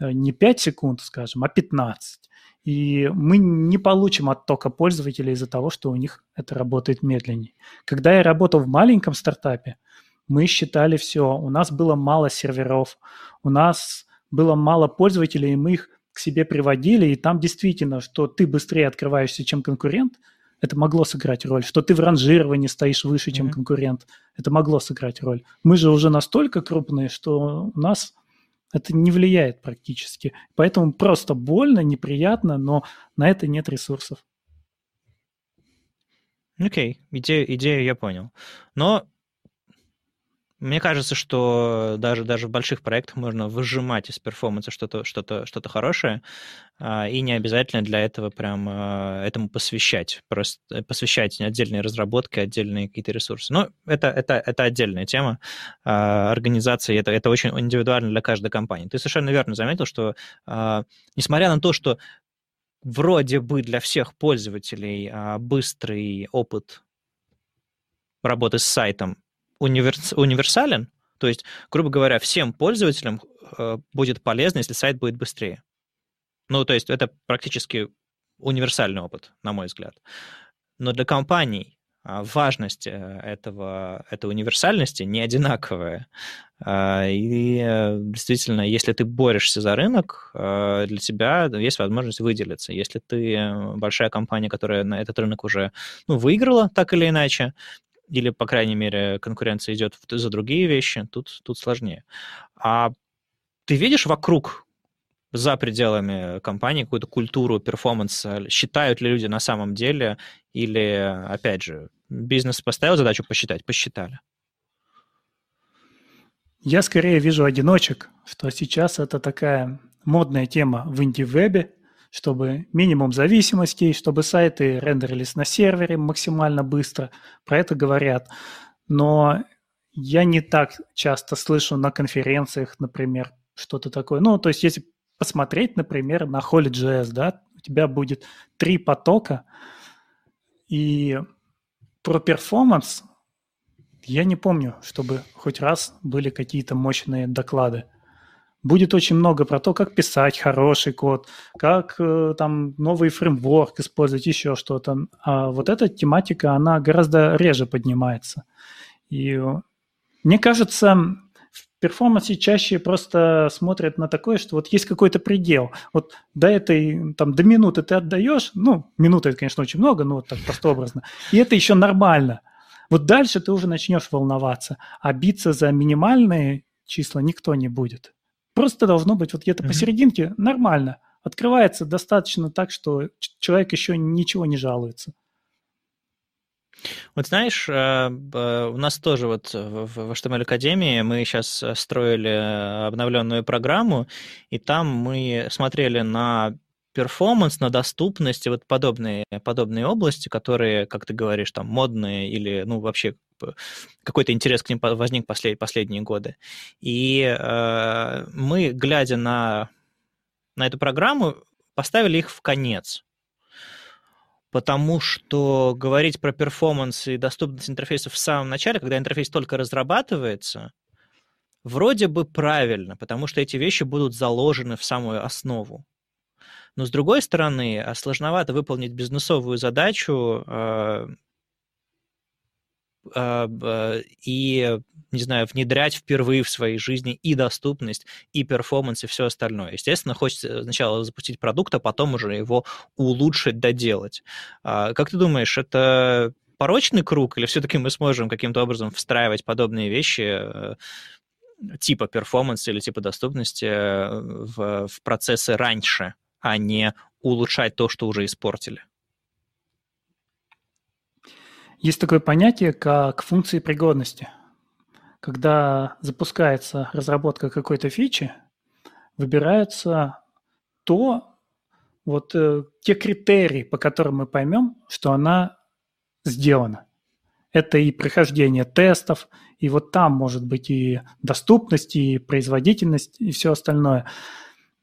э, не 5 секунд, скажем, а 15. И мы не получим оттока пользователей из-за того, что у них это работает медленнее. Когда я работал в маленьком стартапе, мы считали все. У нас было мало серверов, у нас было мало пользователей, и мы их к себе приводили, и там действительно, что ты быстрее открываешься, чем конкурент, это могло сыграть роль. Что ты в ранжировании стоишь выше, чем mm-hmm. конкурент, это могло сыграть роль. Мы же уже настолько крупные, что у нас это не влияет практически. Поэтому просто больно, неприятно, но на это нет ресурсов. Окей, okay. идею, идею я понял. Но мне кажется, что даже, даже в больших проектах можно выжимать из перформанса что-то что -то, что -то хорошее, а, и не обязательно для этого прям а, этому посвящать, просто посвящать отдельные разработки, отдельные какие-то ресурсы. Но это, это, это отдельная тема а, организации, это, это очень индивидуально для каждой компании. Ты совершенно верно заметил, что несмотря на то, что вроде бы для всех пользователей быстрый опыт работы с сайтом универс, универсален, то есть, грубо говоря, всем пользователям э, будет полезно, если сайт будет быстрее. Ну, то есть это практически универсальный опыт, на мой взгляд. Но для компаний, а, важность э, этого, этой универсальности не одинаковая. А, и э, действительно, если ты борешься за рынок, для тебя есть возможность выделиться. Если ты большая компания, которая на этот рынок уже ну, выиграла так или иначе, или, по крайней мере, конкуренция идет за другие вещи, тут, тут сложнее. А ты видишь вокруг за пределами компании какую-то культуру перформанса? Считают ли люди на самом деле? Или, опять же, бизнес поставил задачу посчитать, посчитали? Я скорее вижу одиночек, что сейчас это такая модная тема в инди-вебе, чтобы минимум зависимостей, чтобы сайты рендерились на сервере максимально быстро. Про это говорят. Но я не так часто слышу на конференциях, например, что-то такое. Ну, то есть если посмотреть, например, на Holy.js, да, у тебя будет три потока, и про перформанс я не помню, чтобы хоть раз были какие-то мощные доклады. Будет очень много про то, как писать хороший код, как э, там новый фреймворк использовать, еще что-то. А вот эта тематика, она гораздо реже поднимается. И мне кажется, в перформансе чаще просто смотрят на такое, что вот есть какой-то предел. Вот до этой, там, до минуты ты отдаешь, ну, минута это, конечно, очень много, но вот так простообразно, и это еще нормально. Вот дальше ты уже начнешь волноваться, а биться за минимальные числа никто не будет. Просто должно быть вот где-то mm-hmm. посерединке нормально. Открывается достаточно так, что человек еще ничего не жалуется. Вот знаешь, э, у нас тоже вот в HTML Академии мы сейчас строили обновленную программу, и там мы смотрели на перформанс, на доступность и вот подобные, подобные области, которые, как ты говоришь, там модные или, ну, вообще какой-то интерес к ним возник послед, последние годы. И э, мы, глядя на, на эту программу, поставили их в конец. Потому что говорить про перформанс и доступность интерфейсов в самом начале, когда интерфейс только разрабатывается, вроде бы правильно, потому что эти вещи будут заложены в самую основу. Но с другой стороны, а, сложновато выполнить бизнесовую задачу э, э, и, не знаю, внедрять впервые в своей жизни и доступность, и перформанс, и все остальное. Естественно, хочется сначала запустить продукт, а потом уже его улучшить, доделать. А, как ты думаешь, это порочный круг, или все-таки мы сможем каким-то образом встраивать подобные вещи э, типа перформанса или типа доступности в, в процессы раньше, а не улучшать то, что уже испортили. Есть такое понятие, как функции пригодности. Когда запускается разработка какой-то фичи, выбирается то, вот э, те критерии, по которым мы поймем, что она сделана. Это и прохождение тестов, и вот там может быть и доступность, и производительность, и все остальное.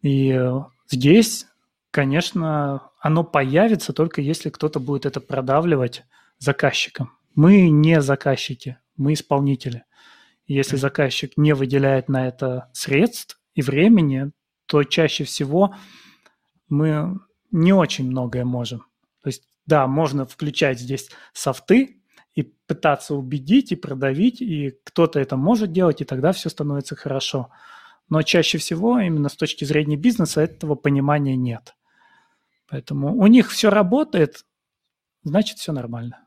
И э, Здесь, конечно, оно появится только если кто-то будет это продавливать заказчикам. Мы не заказчики, мы исполнители. Если заказчик не выделяет на это средств и времени, то чаще всего мы не очень многое можем. То есть, да, можно включать здесь софты и пытаться убедить и продавить, и кто-то это может делать, и тогда все становится хорошо но чаще всего именно с точки зрения бизнеса этого понимания нет. Поэтому у них все работает, значит все нормально.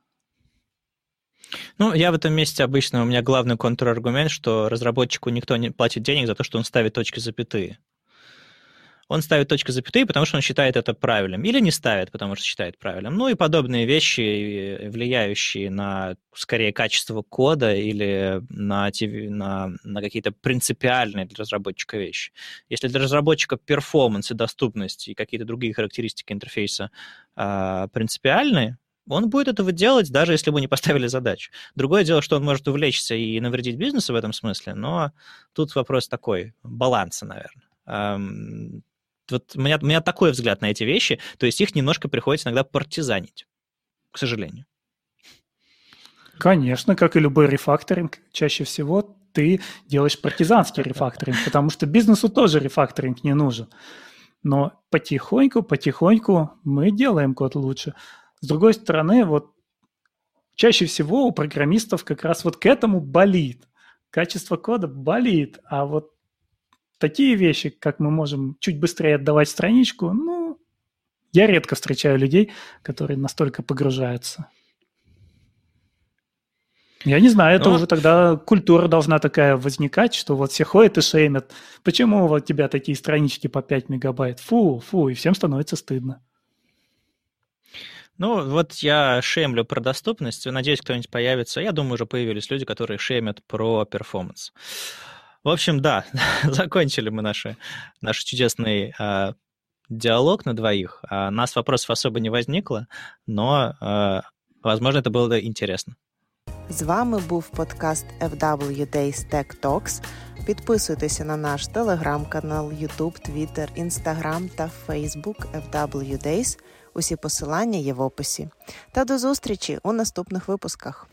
Ну, я в этом месте обычно, у меня главный контраргумент, что разработчику никто не платит денег за то, что он ставит точки запятые он ставит точки запятые, потому что он считает это правильным, или не ставит, потому что считает правильным. Ну и подобные вещи, влияющие на, скорее, качество кода или на, на, на какие-то принципиальные для разработчика вещи. Если для разработчика перформанс и доступность и какие-то другие характеристики интерфейса э, принципиальны, он будет этого делать, даже если бы не поставили задачу. Другое дело, что он может увлечься и навредить бизнесу в этом смысле, но тут вопрос такой, баланса, наверное вот у меня, у меня такой взгляд на эти вещи, то есть их немножко приходится иногда партизанить, к сожалению. Конечно, как и любой рефакторинг, чаще всего ты делаешь партизанский рефакторинг, потому что бизнесу тоже рефакторинг не нужен. Но потихоньку, потихоньку мы делаем код лучше. С другой стороны, вот чаще всего у программистов как раз вот к этому болит. Качество кода болит, а вот такие вещи, как мы можем чуть быстрее отдавать страничку, ну, я редко встречаю людей, которые настолько погружаются. Я не знаю, это Но... Ну, уже тогда культура должна такая возникать, что вот все ходят и шеймят. Почему вот у тебя такие странички по 5 мегабайт? Фу, фу, и всем становится стыдно. Ну, вот я шемлю про доступность. Надеюсь, кто-нибудь появится. Я думаю, уже появились люди, которые шемят про перформанс. В общем, да, закончили мы наши, наш чудесный э, диалог на двоих. А нас вопросов особо не возникло, но, э, возможно, это было интересно. З вами був подкаст FW Days Tech Talks. Підписуйтеся на наш телеграм-канал, YouTube, Twitter, Instagram та Facebook FW Days. Усі посилання є в описі. Та до зустрічі у наступних випусках.